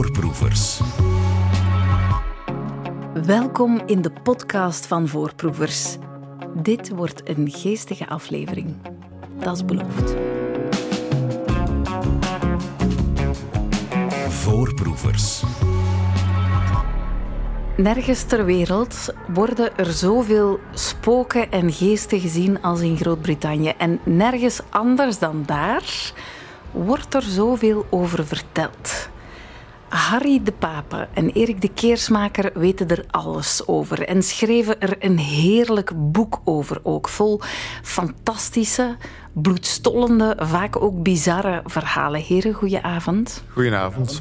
Voorproevers. Welkom in de podcast van Voorproevers. Dit wordt een geestige aflevering. Dat is beloofd. Voorproevers. Nergens ter wereld worden er zoveel spoken en geesten gezien als in Groot-Brittannië. En nergens anders dan daar wordt er zoveel over verteld. Harry de Pape en Erik de Keersmaker weten er alles over en schreven er een heerlijk boek over ook, vol fantastische, bloedstollende, vaak ook bizarre verhalen. Heren, goedenavond. Goedenavond.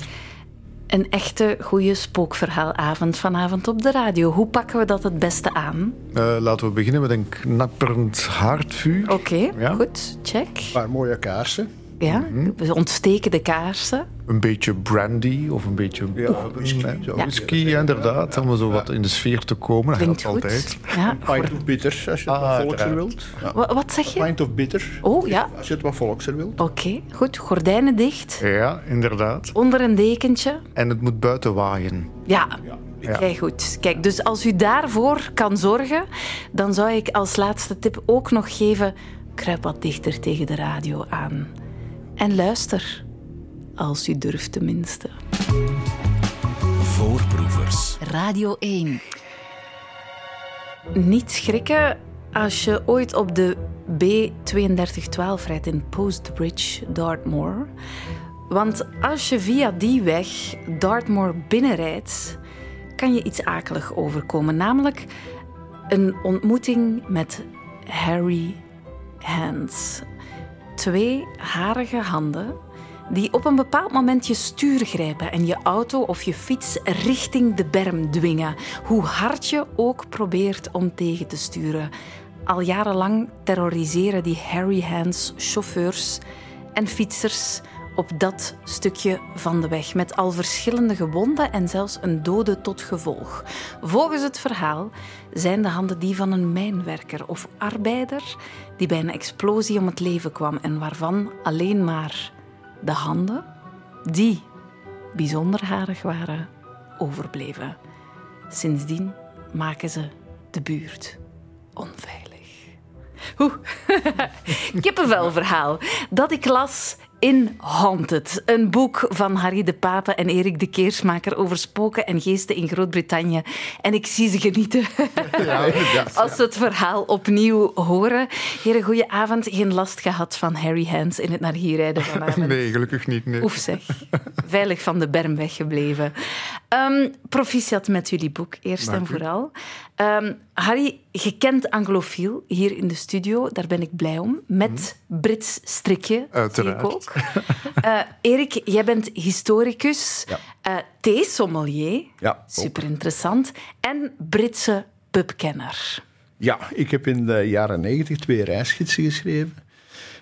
Een echte goede spookverhaalavond vanavond op de radio. Hoe pakken we dat het beste aan? Uh, laten we beginnen met een knapperend haardvuur. Oké, ja. goed, check. Een paar mooie kaarsen. Ja, we ontsteken de kaarsen. Een beetje brandy of een beetje ja, whisky. Ja, whisky, ja. inderdaad. Om zo wat in de sfeer te komen. Klinkt dat goed. altijd. Ja. Een pint of bitter, als je het Ah, wat volkser wilt. Wa- Wat zeg je? Pint of bitter, Oh ja, als je het wat volkser wilt. oké, goed. Gordijnen dicht, Ja, inderdaad. onder een dekentje. En het moet buiten waaien. Ja, Ja. Kijk goed. Kijk, dus als u daarvoor kan zorgen, dan zou ik als laatste tip ook nog geven: kruip wat dichter tegen de radio aan. En luister, als u durft tenminste. Voorproevers. Radio 1. Niet schrikken als je ooit op de B3212 rijdt in Postbridge, Dartmoor. Want als je via die weg Dartmoor binnenrijdt, kan je iets akelig overkomen. Namelijk een ontmoeting met Harry Hands. Twee harige handen die op een bepaald moment je stuur grijpen en je auto of je fiets richting de berm dwingen. Hoe hard je ook probeert om tegen te sturen. Al jarenlang terroriseren die Harry Hands chauffeurs en fietsers op dat stukje van de weg, met al verschillende gewonden en zelfs een dode tot gevolg. Volgens het verhaal zijn de handen die van een mijnwerker of arbeider die bij een explosie om het leven kwam en waarvan alleen maar de handen, die bijzonder harig waren, overbleven. Sindsdien maken ze de buurt onveilig. Oeh, kippenvelverhaal dat ik las in Haunted, een boek van Harry de Pape en Erik de Keersmaker over spoken en geesten in Groot-Brittannië. En ik zie ze genieten als ze het verhaal opnieuw horen. Heren, goeie avond. Geen last gehad van Harry Hands in het naar hier rijden vanavond. Nee, gelukkig niet. Nee. Oef zeg. Veilig van de berm weggebleven. Ehm proficiat met jullie boek, eerst en vooral. Ehm, Harry, gekend anglofiel hier in de studio. Daar ben ik blij om. Met Brits strikje, zie ik Uiteraard. ook. Eh, Erik, jij bent historicus, Ja. eh, theesommelier, Ja, super interessant, en Britse pubkenner. Ja, ik heb in de jaren negentig twee reisgidsen geschreven.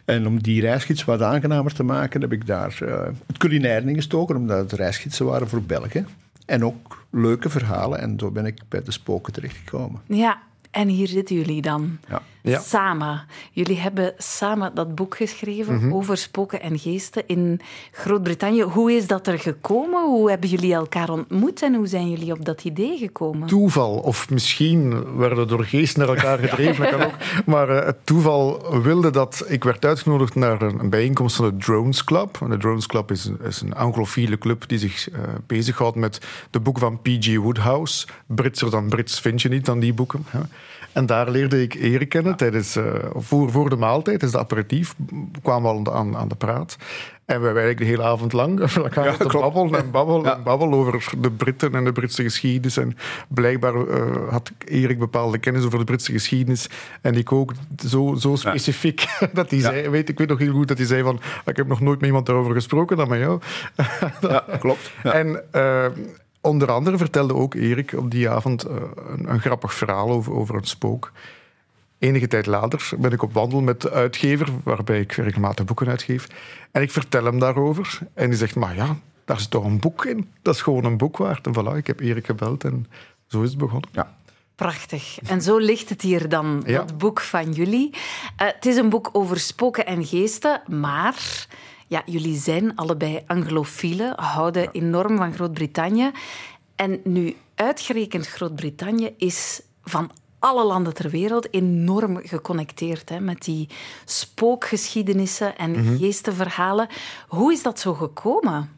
En om die reisgids wat aangenamer te maken, heb ik daar eh, het culinair in gestoken, omdat het reisgidsen waren voor België. En ook leuke verhalen. En zo ben ik bij de spoken terechtgekomen. Ja, en hier zitten jullie dan. Ja. Ja. Samen. Jullie hebben samen dat boek geschreven Mhm. over spoken en geesten in Groot-Brittannië. Hoe is dat er gekomen? Hoe hebben jullie elkaar ontmoet en hoe zijn jullie op dat idee gekomen? Toeval, of misschien werden we door geest naar elkaar gedreven, dat kan ook. Maar eh, het toeval wilde dat ik werd uitgenodigd naar een, een bijeenkomst van de Drones Club. En de Drones Club is een, is een anglofiele club die zich eh, bezighoudt met de boeken van P.G. Woodhouse. Britser dan Brits vind je niet dan die boeken. Hè. En daar leerde ik Erik kennen tijdens, eh, voor, voor de maaltijd, tijdens de aperitief, kwamen we al aan de, aan, de praat. En we eigenlijk de hele avond lang met elkaar Ja, te babbelen en babbelen Ja. en babbelen over de Britten en de Britse geschiedenis. En blijkbaar eh, had Erik bepaalde kennis over de Britse geschiedenis. En ik ook zo, zo specifiek dat hij zei, weet, ik weet nog heel goed dat hij zei van, ik heb nog nooit met iemand daarover gesproken dan met jou. Ja, klopt. En eh, onder andere vertelde ook Erik op die avond een, een grappig verhaal over, over een spook. Enige tijd later ben ik op wandel met de uitgever, waarbij ik regelmatig boeken uitgeef. En ik vertel hem daarover. En die zegt, maar ja, daar zit toch een boek in? Dat is gewoon een boek waard. En voilà, ik heb Erik gebeld en zo is het begonnen. Ja. Prachtig. En zo ligt het hier dan, Ja. dat boek van jullie. Eh, het is een boek over spoken en geesten, maar Ja, jullie zijn allebei anglofielen, houden enorm van Groot-Brittannië. En nu, uitgerekend Groot-Brittannië is van alle landen ter wereld enorm geconnecteerd hè, met die spookgeschiedenissen en Mhm. geestenverhalen. Hoe is dat zo gekomen?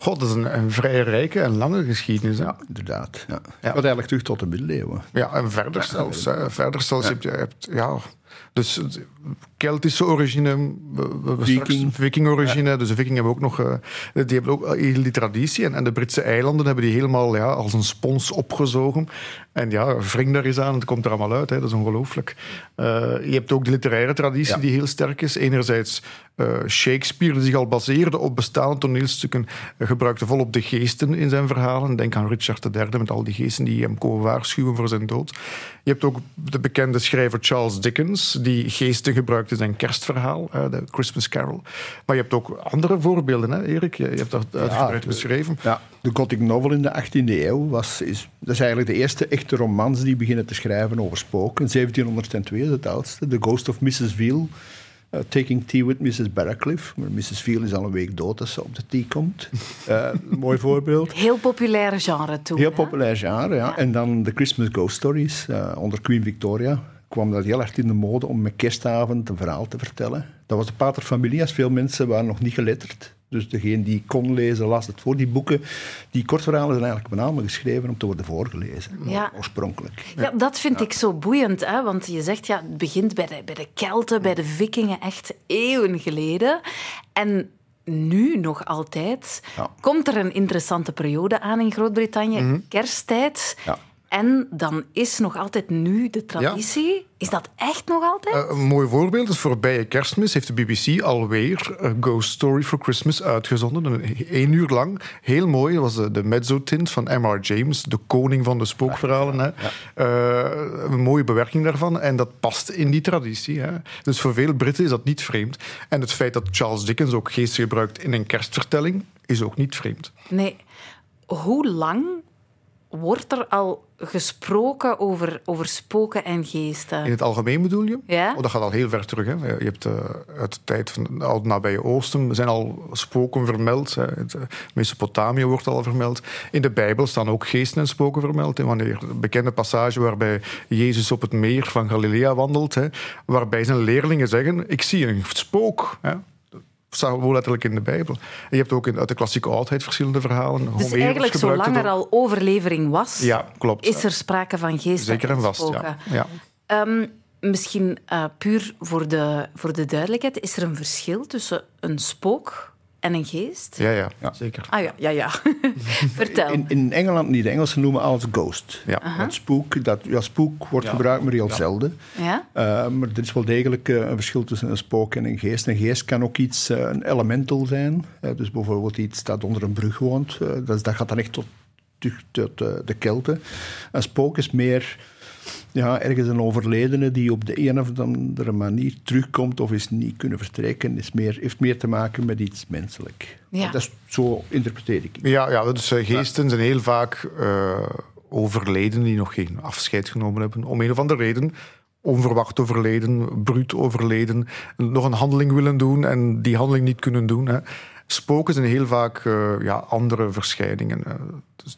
God, dat is een, een vrij rijke en lange geschiedenis. Hè? Ja, inderdaad. Ja. Het gaat eigenlijk terug tot de middeleeuwen. Ja, en verder zelfs. Hè. Verder zelfs. Hebt, je hebt- ja, dus Keltische origine, Viking. straks Viking-origine. Dus de Vikingen hebben ook nog, eh, die hebben ook heel die traditie. En, en de Britse eilanden hebben die helemaal ja, als een spons opgezogen. En ja, wring daar eens aan, het komt er allemaal uit. Hè. Dat is ongelooflijk. Eh, je hebt ook de literaire traditie Ja. die heel sterk is. Enerzijds eh, Shakespeare, die zich al baseerde op bestaande toneelstukken, eh, gebruikte volop de geesten in zijn verhalen. Denk aan Richard III met al die geesten die hem komen waarschuwen voor zijn dood. Je hebt ook de bekende schrijver Charles Dickens, die geesten gebruikt in zijn kerstverhaal, eh, de Christmas Carol. Maar je hebt ook andere voorbeelden, hè, Erik? Je je hebt dat uitgebreid de- beschreven. Ja, de gothic novel in de 18e eeuw was, is, dat is eigenlijk de eerste echte romans die beginnen te schrijven over spoken. 1702 is het oudste, The Ghost of Mrs. Veal. eh, taking tea with Mrs. Barracliff. Maar Mrs. Veal is al een week dood als ze op de thee komt. Eh, mooi voorbeeld. Heel populair genre toen. Heel hè? populair genre, ja. En dan de Christmas Ghost Stories onder Queen Victoria. Kwam dat heel erg in de mode om met kerstavond een verhaal te vertellen. Dat was de pater familias. Veel mensen waren nog niet geletterd. Dus degene die kon lezen, las het voor. Die boeken, die kortverhalen zijn eigenlijk met name geschreven om te worden voorgelezen. Ja. Oorspronkelijk. Ja, dat vind ik zo boeiend, hè? want je zegt ja, het begint bij de, bij de Kelten, bij de Vikingen, echt eeuwen geleden. En nu nog altijd Ja. komt er een interessante periode aan in Groot-Brittannië, kersttijd. Ja. En dan is nog altijd nu de traditie. Is dat echt nog altijd? Eh, een mooi voorbeeld is voorbije kerstmis heeft de BBC alweer A Ghost Story for Christmas uitgezonden. Een, één uur lang. Heel mooi. Dat was de, de mezzotint van M.R. James, de koning van de spookverhalen. Hè. Eh, een mooie bewerking daarvan. En dat past in die traditie. Hè. Dus voor veel Britten is dat niet vreemd. En het feit dat Charles Dickens ook geesten gebruikt in een kerstvertelling is ook niet vreemd. Nee. Hoe lang wordt er al gesproken over, over spoken en geesten? In het algemeen bedoel je? Ja. Oh, dat gaat al heel ver terug. Hè. Je hebt eh, uit de tijd van het oude nabije Oosten zijn al spoken vermeld. Hè. Eh, Mesopotamië wordt al vermeld. In de Bijbel staan ook geesten en spoken vermeld. En wanneer een bekende passage waarbij Jezus op het meer van Galilea wandelt, hè, waarbij zijn leerlingen zeggen: Ik zie een spook. Hè. Dat staat letterlijk in de Bijbel. En je hebt ook in, uit de klassieke oudheid verschillende verhalen. dus Homerus eigenlijk, zolang er al overlevering was, Ja, klopt. is er sprake van geesten Zeker en vast, ja. Ehm, misschien eh, puur voor de, voor de duidelijkheid. Is er een verschil tussen een spook en een geest? Ja, ja, zeker. Ah ja, ja, ja. Vertel. In, in Engeland, niet de Engelsen noemen alles ghost. Ja. Dat spook, dat, ja, spook wordt gebruikt, maar heel zelden. Ja? Uh, maar er is wel degelijk uh, een verschil tussen een spook en een geest. Een geest kan ook iets, uh, een elemental zijn. dus bijvoorbeeld iets dat onder een brug woont. dat, dat gaat dan echt tot, tot de Kelten. Een spook is meer ja, ergens een overledene die op de een of andere manier terugkomt of is niet kunnen vertrekken. Is meer, heeft meer te maken met iets menselijk. Ja. Dat is, zo interpreteer ik. Ja, ja dus uh, geesten zijn heel vaak uh, overleden die nog geen afscheid genomen hebben. Om een of andere reden. Onverwacht overleden, bruut overleden. Nog een handeling willen doen en die handeling niet kunnen doen. Hè. Spoken zijn heel vaak uh, ja, andere verschijningen uh,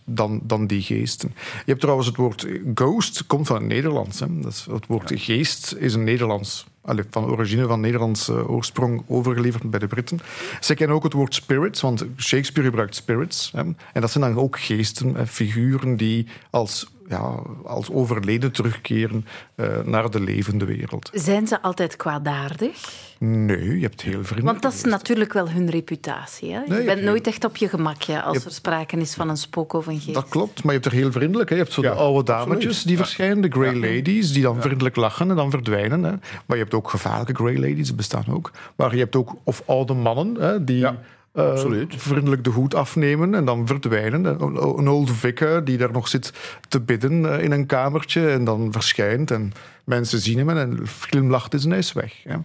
dan, dan die geesten. Je hebt trouwens het woord ghost, komt van het Nederlands. Hè. Dat is, het woord geest is een Nederlands, van origine van Nederlands uh, oorsprong overgeleverd bij de Britten. Ze kennen ook het woord spirits, want Shakespeare gebruikt spirits. Hè. En dat zijn dan ook geesten, figuren die als ja, als overleden terugkeren uh, naar de levende wereld. Zijn ze altijd kwaadaardig? Nee, je hebt heel vriendelijk. Want dat is natuurlijk wel hun reputatie. Hè? Je Nee, bent je- nooit echt op je gemakje als er sprake is van een spook of een geest. Dat klopt, maar je hebt er heel vriendelijk. Hè. Je hebt zo Ja, de oude dametjes absoluut. die verschijnen, de grey ladies, die dan vriendelijk lachen en dan verdwijnen. Hè. Maar je hebt ook gevaarlijke grey ladies, die bestaan ook. Maar je hebt ook of oude mannen hè, die Eh, absoluut. vriendelijk de hoed afnemen en dan verdwijnen. Een, een old vicar die daar nog zit te bidden eh, in een kamertje en dan verschijnt. En mensen zien hem en glimlacht is en hij is weg. Hè.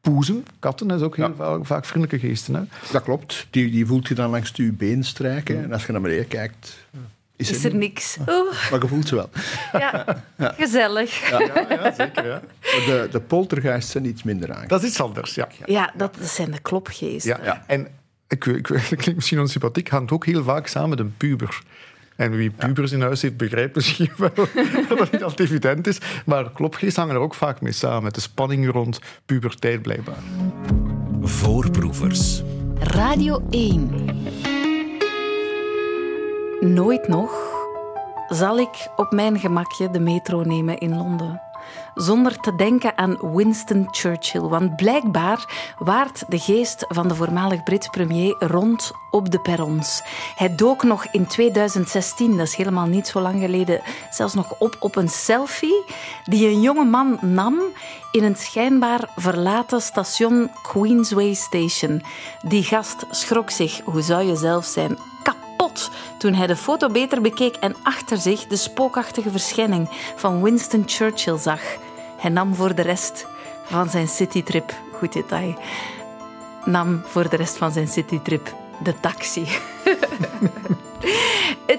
Poezen, katten, dat is ook heel Ja. vaak, vaak vriendelijke geesten. Hè. Dat klopt. Die, die voelt je dan langs je been strijken. En als je naar beneden kijkt, is is er niks. Oh, Maar je voelt ze wel. ja, gezellig. Ja, ja, zeker. De, de zijn iets minder aan. Dat is iets anders, ja. Ja, dat zijn de klopgeesten. ja. En ik, ik, dat klinkt misschien onsympathiek, hangt ook heel vaak samen met een puber. En wie pubers in huis heeft, begrijpt misschien wel dat dat niet altijd evident is. Maar klopgeest hangen er ook vaak mee samen, met de spanning rond puberteit blijkbaar. Voorproevers. Radio 1. Nooit nog zal ik op mijn gemakje de metro nemen in Londen. Zonder te denken aan Winston Churchill. Want blijkbaar waart de geest van de voormalig Britse premier rond op de perrons. Hij dook nog in 2016, dat is helemaal niet zo lang geleden, zelfs nog op op een selfie die een jonge man nam in een schijnbaar verlaten station Queensway Station. Die gast schrok zich, hoe zou je zelf zijn, toen hij de foto beter bekeek en achter zich de spookachtige verschijning van Winston Churchill zag. Hij nam voor de rest van zijn citytrip, goed detail, nam voor de rest van zijn citytrip de taxi.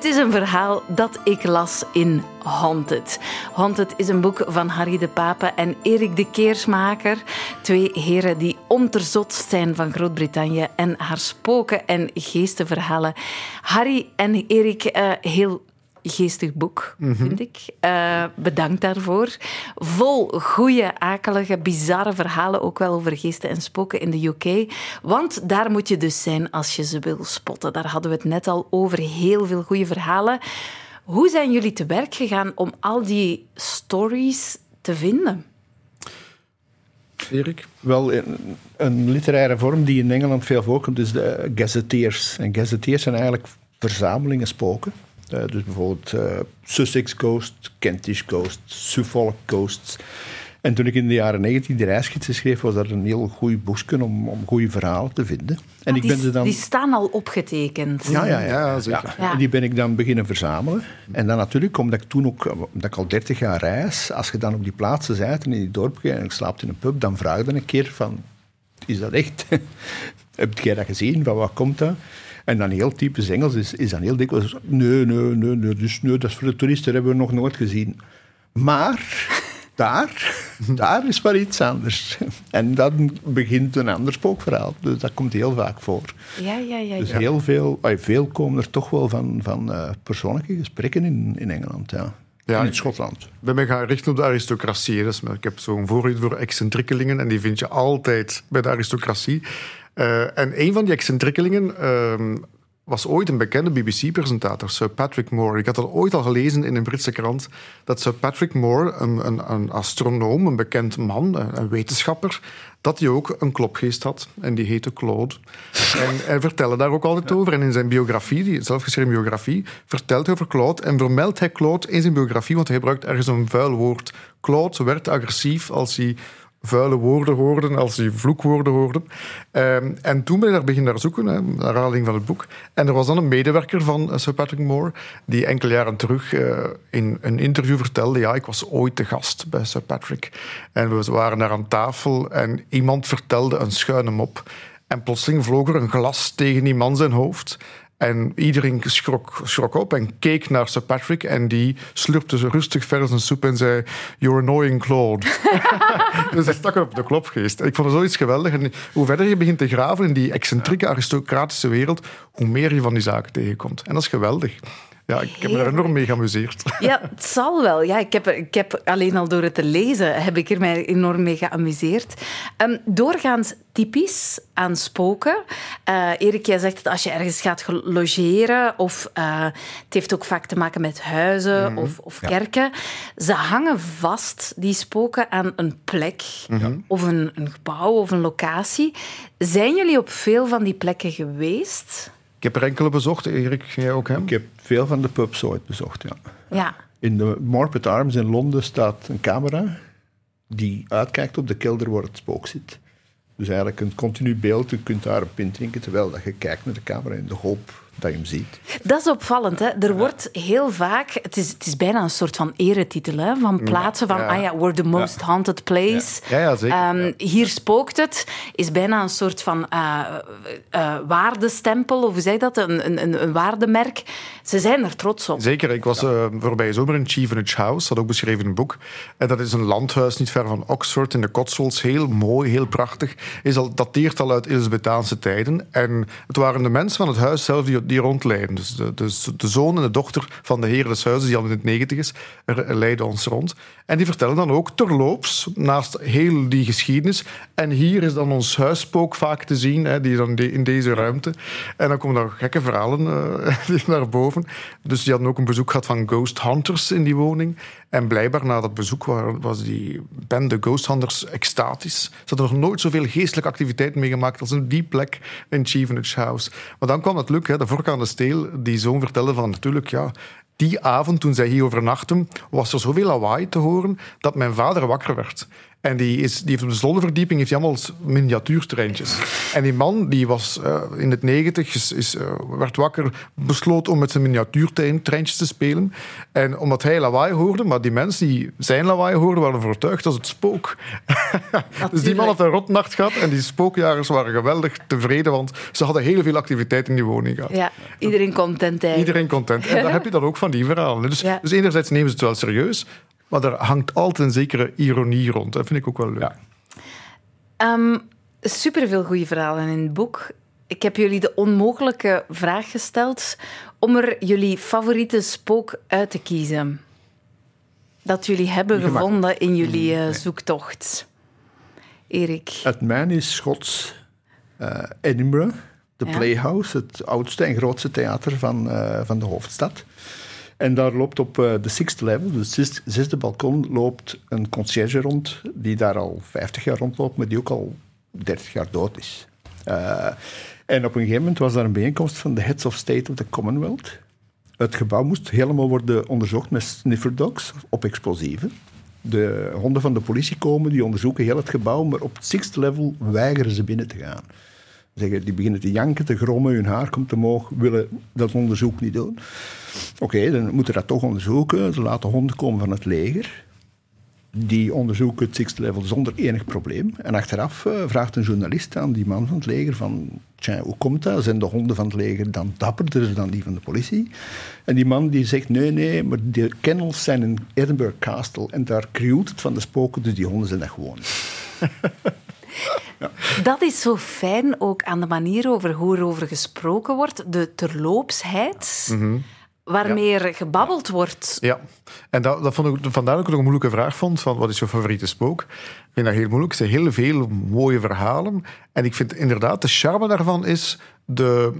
Het is een verhaal dat ik las in Haunted. Haunted is een boek van Harry de Pape en Erik de Keersmaker. Twee heren die onterzot zijn van Groot-Brittannië en haar spoken en geestenverhalen. Harry en Erik, eh, heel geestig boek, vind ik. Eh, bedankt daarvoor. Vol goede, akelige, bizarre verhalen, ook wel over geesten en spoken in de UK. Want daar moet je dus zijn als je ze wil spotten. Daar hadden we het net al over. Heel veel goede verhalen. Hoe zijn jullie te werk gegaan om al die stories te vinden? Erik? Wel, een, een literaire vorm die in Engeland veel voorkomt, is de gazetteers. En gazetteers zijn eigenlijk verzamelingen spoken. Eh, dus bijvoorbeeld eh, Sussex Ghost, Kentish Ghost, Suffolk Ghosts. En toen ik in de jaren 90 de reisgidsen schreef, was dat een heel goed boekje om, om goede verhalen te vinden. En ik die, ben ze dan... die staan al opgetekend. Ja, ja, ja. Zeker. Ja. En die ben ik dan beginnen verzamelen. En dan natuurlijk, omdat ik toen ook, omdat ik al 30 jaar reis, als je dan op die plaatsen bent en in die dorpen en ik slaapt in een pub, dan vraag je een keer van, is dat echt? Heb jij dat gezien? Van wat komt dat? En dan heel typisch Engels is, is dan heel dikwijls, nee, nee, nee, nee, dus, nee, dat is voor de toeristen, dat hebben we nog nooit gezien. Maar daar, daar is maar iets anders. En dan begint een ander spookverhaal. Dus dat komt heel vaak voor. Ja, ja, ja. Dus ja. heel veel, veel komen er toch wel van, van eh, persoonlijke gesprekken in, in Engeland. Ja. Ja, en in Schotland. Ik ben me gaan richten op de aristocratie. Dus ik heb zo'n voorliefde voor excentriekelingen en die vind je altijd bij de aristocratie. Eh, en een van die excentriekelingen ehm, was ooit een bekende BBC-presentator, Sir Patrick Moore. Ik had al ooit al gelezen in een Britse krant dat Sir Patrick Moore, een, een, een astronoom, een bekend man, een, een wetenschapper, dat hij ook een klopgeest had. En die heette Claude. En hij vertelde daar ook altijd over. En in zijn biografie, die zelfgeschreven biografie, vertelt hij over Claude en vermeldt hij Claude in zijn biografie, want hij gebruikt ergens een vuil woord. Claude werd agressief als hij vuile woorden hoorde, als hij vloekwoorden hoorde. Ehm, en toen ben ik daar beginnen naar zoeken, naar aanleiding van het boek. En er was dan een medewerker van eh, Sir Patrick Moore, die enkele jaren terug eh, in een interview vertelde, ja, ik was ooit de gast bij Sir Patrick. En we waren daar aan tafel en iemand vertelde een schuine mop. En plotseling vloog er een glas tegen die man zijn hoofd. En iedereen schrok, schrok op en keek naar Sir Patrick. En die slurpte zo rustig verder zijn soep en zei... You're annoying Claude. dus hij stak op de klopgeest. Ik vond het zoiets geweldig. En hoe verder je begint te graven in die excentrieke aristocratische wereld... hoe meer je van die zaken tegenkomt. En dat is geweldig. Ja, ik heb me daar enorm mee geamuseerd. Ja, het zal wel. Ja, ik, heb er, ik heb alleen al door het te lezen heb ik er mij enorm mee geamuseerd. Ehm, doorgaans typisch aan spoken. Eh, Erik, jij zegt dat als je ergens gaat ge- logeren, of eh, het heeft ook vaak te maken met huizen of, of kerken, ze hangen vast, die spoken, aan een plek of een, een gebouw of een locatie. Zijn jullie op veel van die plekken geweest? Ik heb er enkele bezocht. Erik, jij ook hem? Ik heb veel van de pubs ooit bezocht, ja. Ja. In de Morpeth Arms in Londen staat een camera die uitkijkt op de kelder waar het spook zit. Dus eigenlijk een continu beeld. Je kunt daar een pint drinken terwijl dat je kijkt naar de camera in de hoop dat je hem ziet. Dat is opvallend. Hè? Er wordt heel vaak... Het is, het is bijna een soort van eretitel. Hè? Van plaatsen van... Ja. Ah ja, we're the most haunted place. Ja, ja, zeker. Ehm, Hier spookt het. Is bijna een soort van eh, eh, waardestempel. Of hoe zeg je dat? Een, een, een, een waardemerk. Ze zijn er trots op. Zeker. Ik was eh, voorbije zomer in Chevenage House, dat ook beschreven in een boek. En dat is een landhuis niet ver van Oxford in de Cotswolds. Heel mooi, heel prachtig. Is al, dateert al uit Elizabethaanse tijden. En het waren de mensen van het huis zelf die, die rondleiden. Dus de, de, de zoon en de dochter van de heer des huizes, die al in het negentig is, leiden ons rond. En die vertellen dan ook terloops, naast heel die geschiedenis. En hier is dan ons huisspook vaak te zien, hè, die dan de- in deze ruimte. En dan komen er gekke verhalen eh, naar boven. Dus die hadden ook een bezoek gehad van ghost hunters in die woning. En blijkbaar na dat bezoek was die bende ghost hunters extatisch. Ze hadden nog nooit zoveel geestelijke activiteit meegemaakt als in die plek in Chevenage House. Maar dan kwam het lukken. Hè. De steel, die zoon vertelde van natuurlijk, ja, die avond toen zij hier overnachten, was er zoveel lawaai te horen dat mijn vader wakker werd. En die, is, die heeft op de zolderverdieping heeft hij allemaal miniatuurtreintjes. En die man die was eh, in het negentig, is, is, eh, werd wakker, besloot om met zijn miniatuurtreintjes te spelen. En omdat hij lawaai hoorde, maar die mensen die zijn lawaai hoorden, waren overtuigd dat het spook. dus die man had een rotnacht gehad en die spookjagers waren geweldig tevreden, want ze hadden heel veel activiteit in die woning gehad. Ja, iedereen content eigenlijk. Iedereen content. En dan heb je dan ook van die verhalen. Dus, Ja. dus enerzijds nemen ze het wel serieus, maar er hangt altijd een zekere ironie rond. Dat vind ik ook wel leuk. Ja. Ehm superveel goede verhalen in het boek. Ik heb jullie de onmogelijke vraag gesteld om er jullie favoriete spook uit te kiezen. Dat jullie hebben gevonden in jullie eh, zoektocht. Erik. Het mijn is Schots eh, Edinburgh, de Ja. Playhouse, het oudste en grootste theater van, eh, van de hoofdstad. En daar loopt op eh, de sixth level, zes- zesde balkon, loopt een conciërge rond, die daar al 50 jaar rondloopt, maar die ook al 30 jaar dood is. Eh, en op een gegeven moment was daar een bijeenkomst van de Heads of State of the Commonwealth. Het gebouw moest helemaal worden onderzocht met sniffer dogs op explosieven. De honden van de politie komen, die onderzoeken heel het gebouw, maar op het sixth level weigeren ze binnen te gaan. Zeggen, die beginnen te janken, te grommen, hun haar komt omhoog, willen dat onderzoek niet doen. Oké, dan moeten we dat toch onderzoeken. Ze laten honden komen van het leger. Die onderzoeken het sixth level zonder enig probleem. En achteraf eh, vraagt een journalist aan die man van het leger van... Hoe komt dat? Zijn de honden van het leger dan dapperder dan die van de politie? En die man die zegt, nee, nee, maar de kennels zijn in Edinburgh Castle en daar krioelt het van de spoken, dus die honden zijn dat gewoon. Dat is zo fijn ook aan de manier over hoe er over gesproken wordt. De terloopsheid waarmee er gebabbeld wordt. Ja, en dat, dat vond ik vandaar ook een moeilijke vraag vond, van wat is je favoriete spook? Ik vind dat heel moeilijk. Er zijn heel veel mooie verhalen. En ik vind inderdaad, de charme daarvan is de,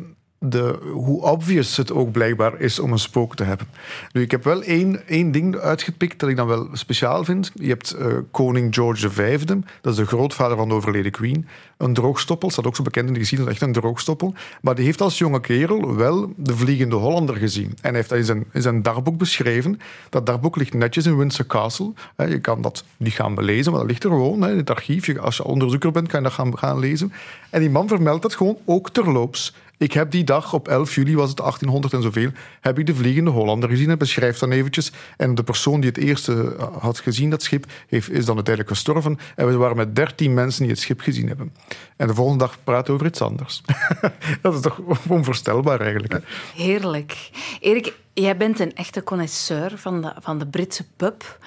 de, hoe obvious het ook blijkbaar is om een spook te hebben. Nu, ik heb wel één, één ding uitgepikt dat ik dan wel speciaal vind. Je hebt eh, koning George V, dat is de grootvader van de overleden queen. Een droogstoppel, staat ook zo bekend in de geschiedenis, echt een droogstoppel. Maar die heeft als jonge kerel wel de Vliegende Hollander gezien. En hij heeft dat in zijn, in zijn dagboek beschreven. Dat dagboek ligt netjes in Windsor Castle. Je kan dat niet gaan belezen, maar dat ligt er gewoon in het archief. Als je onderzoeker bent, kan je dat gaan, gaan lezen. En die man vermeldt dat gewoon ook terloops. Ik heb die dag, op 11 juli was het 1800 en zoveel, heb ik de Vliegende Hollander gezien en beschrijft dan eventjes. En de persoon die het eerste eh, had gezien, dat schip, heeft, is dan uiteindelijk gestorven. En we waren met 13 mensen die het schip gezien hebben. En de volgende dag praten we over iets anders. dat is toch onvoorstelbaar eigenlijk. Heerlijk. Erik, jij bent een echte connoisseur van de, van de Britse pub.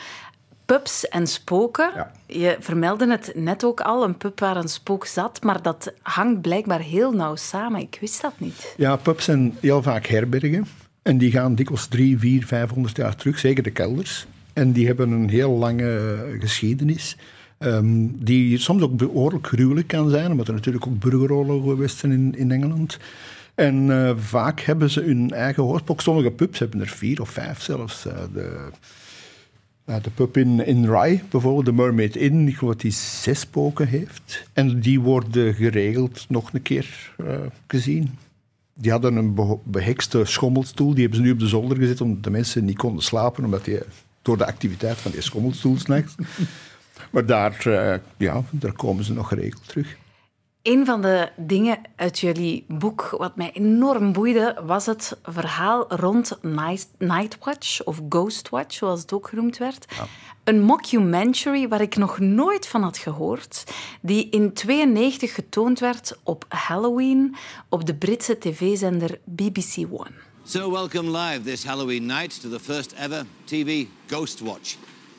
Pubs en spoken. Ja. Je vermeldde het net ook al, een pub waar een spook zat, maar dat hangt blijkbaar heel nauw samen. Ik wist dat niet. Ja, pubs zijn heel vaak herbergen. En die gaan dikwijls drie, vier, vijfhonderd jaar terug, zeker de kelders. En die hebben een heel lange geschiedenis. ehm, die soms ook behoorlijk gruwelijk kan zijn, omdat er natuurlijk ook burgeroorlogen geweest zijn in, in Engeland. En eh, vaak hebben ze hun eigen hoorspok. Sommige pubs hebben er vier of vijf zelfs. Eh, de, de pub in, in Rye, bijvoorbeeld, de Mermaid Inn, ik geloof die zes spoken heeft. En die worden geregeld nog een keer eh, gezien. Die hadden een behekste schommelstoel, die hebben ze nu op de zolder gezet, omdat de mensen niet konden slapen, omdat die, door de activiteit van die schommelstoel s'nachts. maar daar, eh, ja, daar komen ze nog geregeld terug. Een van de dingen uit jullie boek wat mij enorm boeide, was het verhaal rond Night, Nightwatch of Ghostwatch, zoals het ook genoemd werd. Een mockumentary waar ik nog nooit van had gehoord, die in 92 getoond werd op Halloween op de Britse tv-zender BBC One. So, welcome live this Halloween night to the first ever TV Ghost Watch.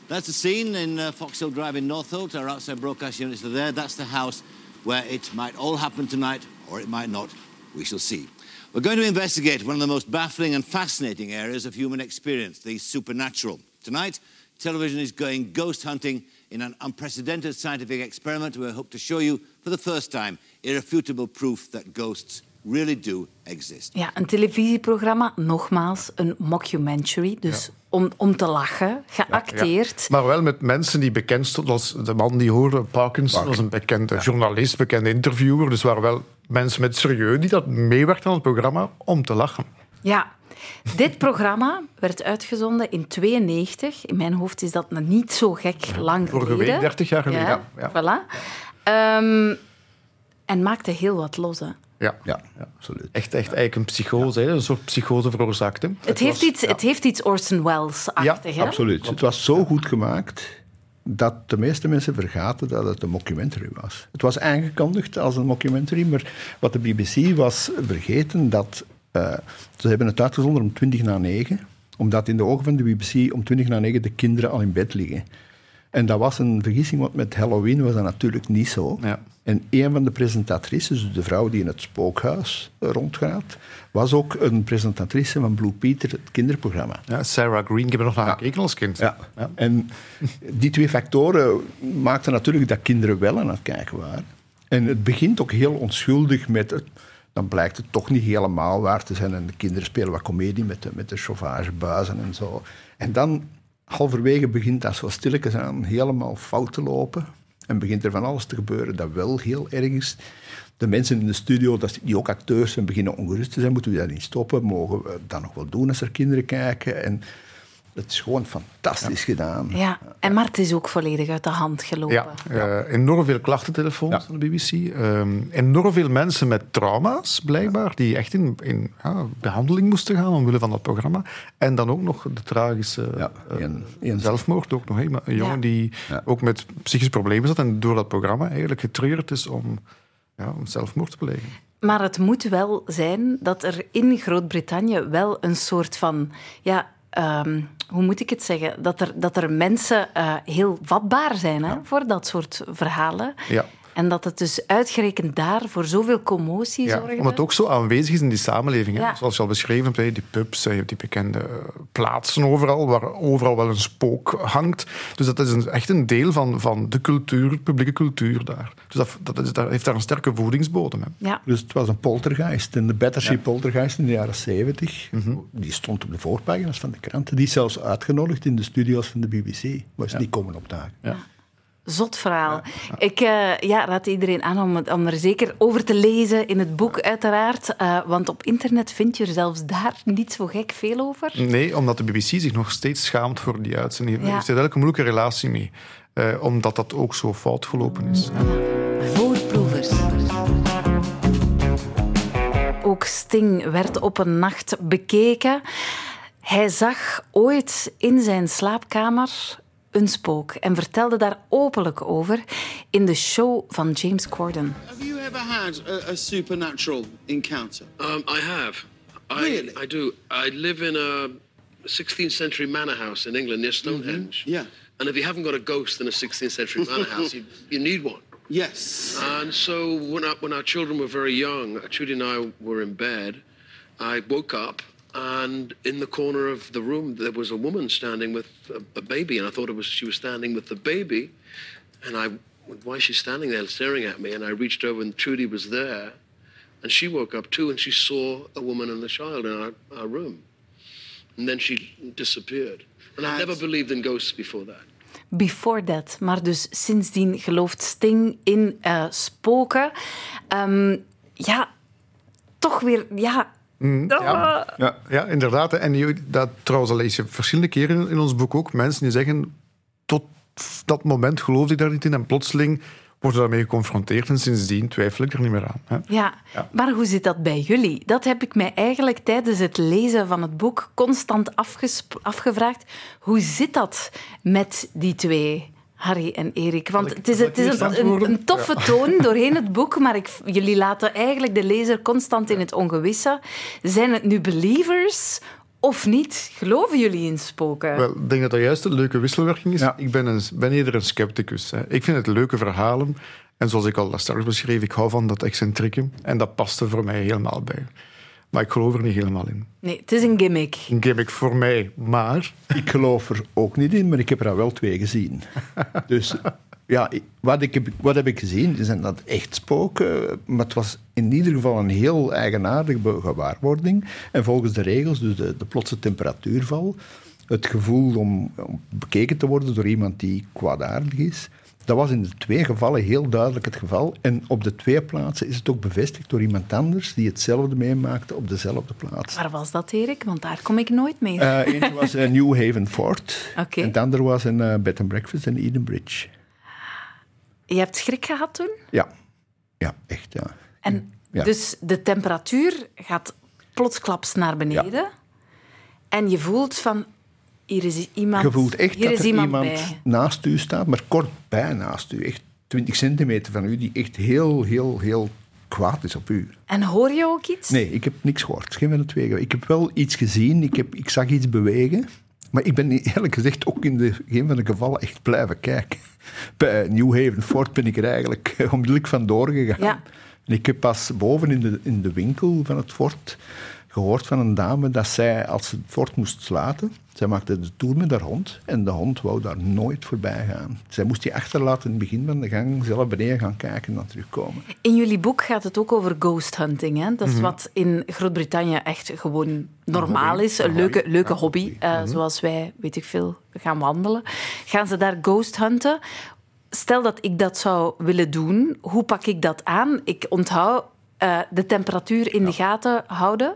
That's the scene in uh, Fox Hill Drive in Northolt. Our outside broadcast units are there. That's the house where it might all happen tonight, or it might not. We shall see. We're going to investigate one of the most baffling and fascinating areas of human experience, the supernatural. Tonight, television is going ghost hunting in an unprecedented scientific experiment. We hope to show you, for the first time, irrefutable proof that ghosts really do exist. Ja, een televisieprogramma, nogmaals, een mockumentary, dus om, om te lachen, geacteerd. Maar wel met mensen die bekend stonden, als de man die hoorde, Parkinson, was een bekende journalist, bekende interviewer. Dus waren wel mensen met serieus die dat meewerkten aan het programma om te lachen. Ja, dit programma werd uitgezonden in 92. In mijn hoofd is dat nog niet zo gek lang Vorige geleden. week, 30 jaar geleden. Ja, ja. Voilà. Ehm, en maakte heel wat los. hè. Ja. Ja, absoluut. Echt, echt eigenlijk een psychose, een soort psychose veroorzaakt. hè. Het, heeft iets, het heeft iets Orson Welles-achtig. hè? Absoluut. Het was zo goed gemaakt dat de meeste mensen vergaten dat het een mockumentary was. Het was aangekondigd als een mockumentary, maar wat de BBC was vergeten, dat eh, ze hebben het uitgezonden om 20 na 9, omdat in de ogen van de BBC om 20 na 9 de kinderen al in bed liggen. En dat was een vergissing, want met Halloween was dat natuurlijk niet zo. Ja. En een van de presentatrices, dus de vrouw die in het spookhuis rondgaat, was ook een presentatrice van Blue Peter, het kinderprogramma. Ja, Sarah Green, ik heb er nog naar gekeken als kind. Ja. En die twee factoren maakten natuurlijk dat kinderen wel aan het kijken waren. En het begint ook heel onschuldig met... Het, dan blijkt het toch niet helemaal waar te zijn. En de kinderen spelen wat komedie met de, met de chauffeurbuizen en zo. En dan, halverwege, begint dat zo stilletjes aan helemaal fout te lopen. En begint er van alles te gebeuren dat wel heel erg is. De mensen in de studio, dat, die ook acteurs zijn, beginnen ongerust te zijn. Moeten we dat niet stoppen? Mogen we dat nog wel doen als er kinderen kijken? En het is gewoon fantastisch gedaan. Ja, en maar het is ook volledig uit de hand gelopen. Ja, eh, enorm veel klachtentelefoons Ja. van de BBC. Ehm, enorm veel mensen met trauma's, blijkbaar, die echt in, in ja, behandeling moesten gaan omwille van dat programma. En dan ook nog de tragische Ja, eh, een- een- zelfmoord. Ook nog, een jongen Ja. die Ja. ook met psychische problemen zat en door dat programma eigenlijk getreurd is om, ja, om zelfmoord te plegen. Maar het moet wel zijn dat er in Groot-Brittannië wel een soort van. Ja, ehm, hoe moet ik het zeggen? Dat er, dat er mensen eh, heel vatbaar zijn hè, voor dat soort verhalen. Ja. En dat het dus uitgerekend daar voor zoveel commotie Ja, zorgde. omdat het ook zo aanwezig is in die samenleving. hè. Ja. Zoals je al beschreven hebt, die pubs, je hebt die bekende plaatsen overal, waar overal wel een spook hangt. Dus dat is een, echt een deel van, van de cultuur, publieke cultuur daar. Dus dat, dat, is, dat heeft daar een sterke voedingsbodem. Hè. Ja. Dus het was een poltergeist. En de Battersea poltergeist in de jaren 70, die stond op de voorpagina's van de kranten. Die is zelfs uitgenodigd in de studio's van de BBC. Was niet komen opdagen. Zot verhaal. Ik eh, ja, raad iedereen aan om, het- om er zeker over te lezen in het boek, uiteraard. Eh, want op internet vind je er zelfs daar niet zo gek veel over. Nee, omdat de BBC zich nog steeds schaamt voor die uitzending. Er Ja. heeft eigenlijk een moeilijke relatie mee. eh, omdat dat ook zo fout gelopen is. Voorproevers. Ook Sting werd op een nacht bekeken. Hij zag ooit in zijn slaapkamer een spook en vertelde daar openlijk over in de show van James Corden. Have you ever had a, a supernatural encounter? Um, I have. I, Really? I do. I live in a 16th century manor house in England near Stonehenge. Yeah. And if you haven't got a ghost in a 16th century manor house, you, you need one. Yes. And so when, I, when our children were very young, Trudy and I were in bed, I woke up and in the corner of the room there was a woman standing with a, a baby and I thought it was she was standing with the baby. And I why is she standing there staring at me? And I reached over and Trudy was there. And she woke up too and she saw a woman and a child in our, our room. And then she disappeared. And I've never believed in ghosts before that. Before that. Maar dus sindsdien gelooft Sting in eh, spoken. Ehm, ja, toch weer... Ja, Ah. Ja, ja, inderdaad. En je- dat trouwens al lees je verschillende keren in ons boek ook. Mensen die zeggen, tot dat moment geloofde ik daar niet in. En plotseling worden daarmee geconfronteerd en sindsdien twijfel ik er niet meer aan. Hè. Ja. maar hoe zit dat bij jullie? Dat heb ik mij eigenlijk tijdens het lezen van het boek constant afgevraagd. Hoe zit dat met die twee? Harry en Erik. Want het is, het is een, een, toffe toon doorheen het boek, maar ik, jullie laten eigenlijk de lezer constant in het ongewisse. Zijn het nu believers of niet? Geloven jullie in spoken? Wel, ik denk dat dat juist een leuke wisselwerking is. Ja. Ik ben, een, ben eerder een scepticus. Hè. Ik vind het leuke verhalen. En zoals ik al straks beschreef, ik hou van dat excentrieke. En dat past er voor mij helemaal bij. Maar ik geloof er niet helemaal in. Nee, het is een gimmick. Een gimmick voor mij, maar... Ik geloof er ook niet in, maar ik heb er al wel twee gezien. Dus ja, ik- wat, ik heb, wat heb ik gezien? Zijn dat echt spoken? Maar het was in ieder geval een heel eigenaardige gewaarwording. En volgens de regels, dus de, de plotse temperatuurval, het gevoel om, om bekeken te worden door iemand die kwaadaardig is. Dat was in de twee gevallen heel duidelijk het geval. En op de twee plaatsen is het ook bevestigd door iemand anders die hetzelfde meemaakte op dezelfde plaats. Waar was dat, Erik? Want daar kom ik nooit mee. Eh Eentje was in New Haven Fort. Oké. En het andere was in eh, Bed and Breakfast in Edenbridge. Je hebt schrik gehad toen? Ja. Ja, echt, ja. En Ja. dus de temperatuur gaat plotsklaps naar beneden. En je voelt van, hier is iemand, Je voelt echt dat is er iemand, iemand naast u staat, maar kort bij naast u. Echt 20 centimeter van u, die echt heel, heel, heel kwaad is op u. En hoor je ook iets? Nee, ik heb niks gehoord. Geen van de twee. Ik heb wel iets gezien, ik, heb, ik zag iets bewegen. Maar ik ben eerlijk gezegd ook in de, geen van de gevallen echt blijven kijken. Bij New Haven Fort ben ik er eigenlijk onmiddellijk vandoor gegaan. Ja. En ik heb pas boven in de, in de winkel van het fort gehoord van een dame dat zij, als ze het fort moest sluiten, zij maakte de tour met haar hond en de hond wou daar nooit voorbij gaan. Zij moest die achterlaten in het begin van de gang, zelf beneden gaan kijken en dan terugkomen. In jullie boek gaat het ook over ghost hunting. Hè? Mhm. Dat is wat in Groot-Brittannië echt gewoon normaal is. Een leuke, leuke hobby. eh, Mhm. Zoals wij, weet ik veel, gaan wandelen. Gaan ze daar ghost hunten? Stel dat ik dat zou willen doen, hoe pak ik dat aan? Ik onthoud eh, de temperatuur in de gaten houden.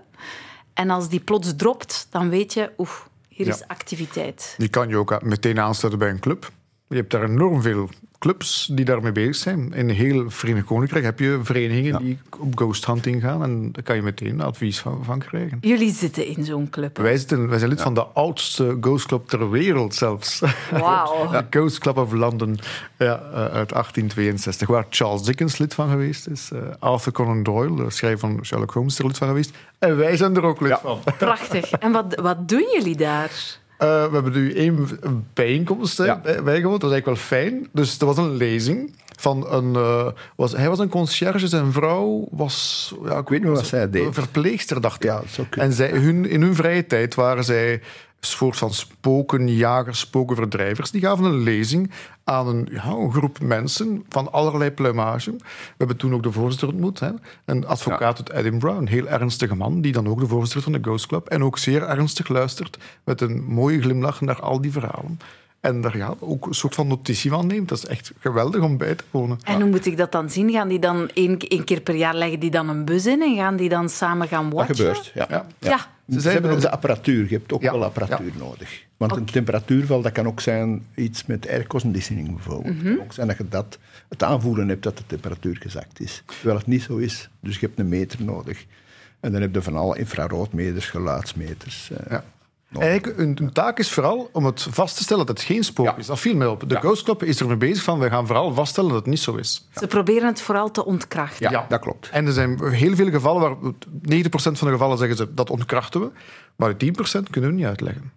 En als die plots dropt, dan weet je, oef, hier Ja. is activiteit. Die kan je ook meteen aansluiten bij een club. Je hebt daar enorm veel clubs die daarmee bezig zijn. In heel Verenigd Koninkrijk heb je verenigingen die op ghost hunting gaan. En daar kan je meteen advies van, van krijgen. Jullie zitten in zo'n club. Wij, zitten, wij zijn lid van de oudste ghost club ter wereld zelfs. Wauw. De Ghost Club of London ja, eh, uit 1862, waar Charles Dickens lid van geweest is. eh, Arthur Conan Doyle, de schrijver van Sherlock Holmes, er lid van geweest. En wij zijn er ook lid van. Prachtig. En wat, wat doen jullie daar? Eh, we hebben nu één bijeenkomst Ja. bij- bijgewoond. Dat is eigenlijk wel fijn. Dus er was een lezing van een... eh, was, hij was een conciërge, zijn vrouw was... Ja, ik weet niet wat zij deed. Een verpleegster, dacht ik. Ja. En zij, hun, in hun vrije tijd waren zij soort van spokenjagers, spokenverdrijvers. Die gaven een lezing aan een, ja, een groep mensen van allerlei pluimage. We hebben toen ook de voorzitter ontmoet. Hè? Een advocaat uit Edinburgh, een heel ernstige man, die dan ook de voorzitter van de Ghost Club en ook zeer ernstig luistert met een mooie glimlach naar al die verhalen. En daar ja, ook een soort van notitie van neemt. Dat is echt geweldig om bij te wonen. En hoe moet ik dat dan zien? Gaan die dan één, één keer per jaar leggen die dan een bus in en gaan die dan samen gaan Dat watchen? gebeurt, ja. Ja. Ja. Ze, hebben ook de apparatuur. Je hebt ook Ja, wel apparatuur nodig. Want een temperatuurval, dat kan ook zijn iets met air conditioning bijvoorbeeld. Het kan ook zijn dat je dat, het aanvoelen hebt dat de temperatuur gezakt is. Terwijl het niet zo is. Dus je hebt een meter nodig. En dan heb je van alle infraroodmeters, geluidsmeters. eh, Ja. Eigenlijk, hun, hun taak is vooral om het vast te stellen dat het geen spook Ja. is. Dat viel mij op. De Ja. Ghost Club is ermee bezig van, we gaan vooral vaststellen dat het niet zo is. Ze proberen het vooral te ontkrachten. ja, dat klopt. En er zijn heel veel gevallen waar 90% van de gevallen zeggen ze dat ontkrachten we, maar de 10% kunnen we niet uitleggen.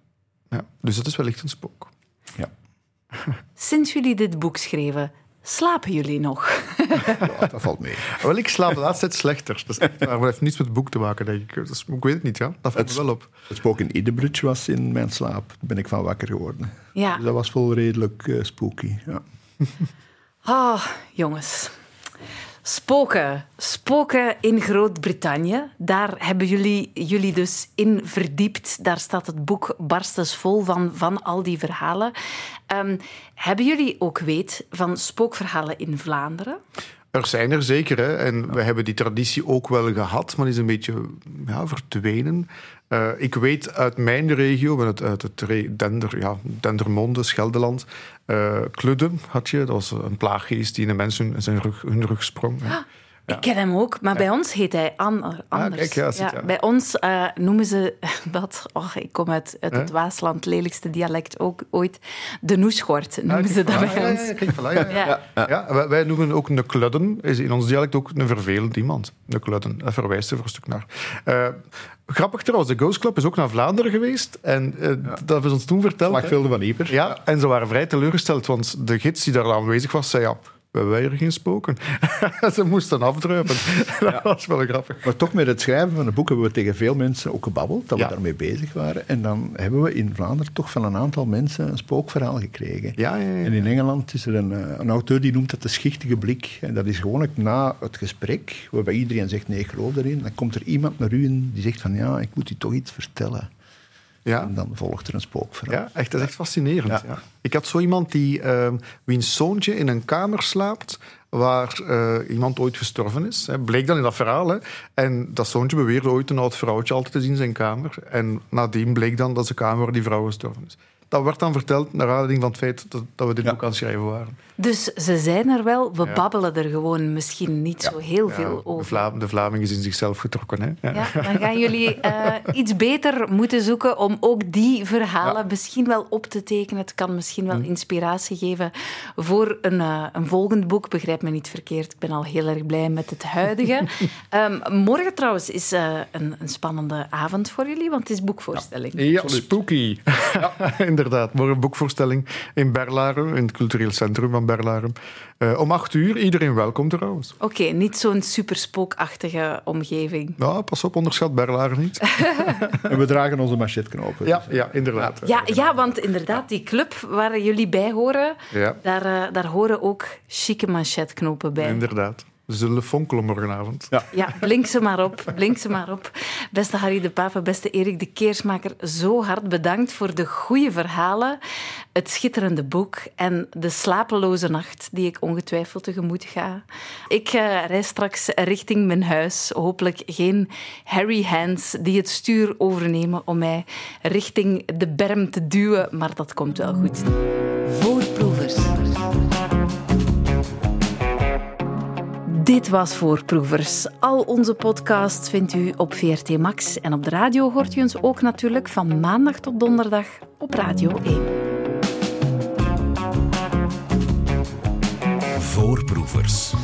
Ja, dus dat is wellicht een spook. Ja. Sinds jullie dit boek schreven, slapen jullie nog? Ja, dat valt mee. Wel, ik slaap de laatste tijd slechter. Dat, is echt waar, maar dat heeft niets met het boek te maken, denk ik. Dus, ik weet het niet, ja. Dat valt me wel op. Het spook in Idebridge was in mijn slaap. Daar ben ik van wakker geworden. Ja. Dus dat was wel redelijk eh, spooky. Ja. Ah, jongens. Spoken. Spoken in Groot-Brittannië. Daar hebben jullie jullie dus in verdiept. Daar staat het boek barstens vol van, van al die verhalen. Ehm, hebben jullie ook weet van spookverhalen in Vlaanderen? Er zijn er zeker. Hè. En we hebben die traditie ook wel gehad, maar die is een beetje ja, verdwenen. Uh, ik weet uit mijn regio, uit, het Dender, ja, Dendermonde, Scheldeland, uh, Kludden had je. Dat was een plaaggeest die in de mensen zijn rug, hun rug sprong. Ah. Ik ken hem ook, maar bij ons heet hij anders. Ah, kijk, ja, Bij ons uh, noemen ze dat, oh, ik kom uit, uit het Waasland, lelijkste dialect ook ooit, de noeschort noemen ze dat bij ons. Ja, ja, wij noemen ook een kludden, is in ons dialect ook een vervelend iemand. Een kludden, daar verwijst er voor een stuk naar. Uh, Grappig trouwens, de Ghost Club is ook naar Vlaanderen geweest. En uh, dat hebben ze ons toen verteld. Slagvelden van Ieper. Ja, en ze waren vrij teleurgesteld, want de gids die daar aanwezig was, zei ja, we hebben geen spoken. Ze moesten afdruipen. dat was wel grappig. Maar toch, met het schrijven van het boek hebben we tegen veel mensen ook gebabbeld, dat we daarmee bezig waren. En dan hebben we in Vlaanderen toch van een aantal mensen een spookverhaal gekregen. Ja, ja, En in Engeland is er een, eh, een, auteur die noemt dat de schichtige blik. En dat is gewoon na het gesprek, waarbij iedereen zegt nee, ik geloof erin. Dan komt er iemand naar u en die zegt van ja, ik moet u toch iets vertellen. Ja. En dan volgt er een spookverhaal. Ja, echt, dat is echt fascinerend. Ja. Ik had zo iemand die, uh, wiens zoontje in een kamer slaapt waar uh, iemand ooit gestorven is. Hè. Bleek dan in dat verhaal. Hè. En dat zoontje beweerde ooit een oud vrouwtje altijd te zien in zijn kamer. En nadien bleek dan dat ze kamer waar die vrouw gestorven is dat werd dan verteld naar aanleiding van het feit dat, dat we dit boek aan het schrijven waren. Dus ze zijn er wel, we babbelen er gewoon misschien niet zo heel veel over. De, Vla de Vlaming is in zichzelf getrokken. Hè? Ja. dan gaan jullie uh, iets beter moeten zoeken om ook die verhalen misschien wel op te tekenen. Het kan misschien wel hm. inspiratie geven voor een, uh, een volgend boek. Begrijp me niet verkeerd, ik ben al heel erg blij met het huidige. um, morgen trouwens is uh, een, een, spannende avond voor jullie, want het is boekvoorstelling. Ja, spooky. Ja, inderdaad. Morgen boekvoorstelling in Berlaren, in het cultureel centrum van Berlaren. Uh, om acht uur, iedereen welkom trouwens. Oké, okay, niet zo'n super spookachtige omgeving. Nou, pas op, onderschat Berlaren niet. en we dragen onze machetknopen. Ja, ja, inderdaad. Ja, ja, want inderdaad, die club waar jullie bij horen, ja. daar, uh, daar horen ook chique machetknopen bij. Inderdaad. We zullen fonkelen morgenavond. Ja. ja, blink ze maar op. Blink ze maar op. Beste Harry de Papa, beste Erik de Keersmaker, zo hard bedankt voor de goede verhalen, het schitterende boek en de slapeloze nacht die ik ongetwijfeld tegemoet ga. Ik uh, reis straks richting mijn huis. Hopelijk geen Harry Hands die het stuur overnemen om mij richting de berm te duwen, maar dat komt wel goed. Dit was Voorproevers. Al onze podcasts vindt u op VRT Max. En op de radio hoort u ons ook natuurlijk van maandag tot donderdag op Radio 1. Voorproevers.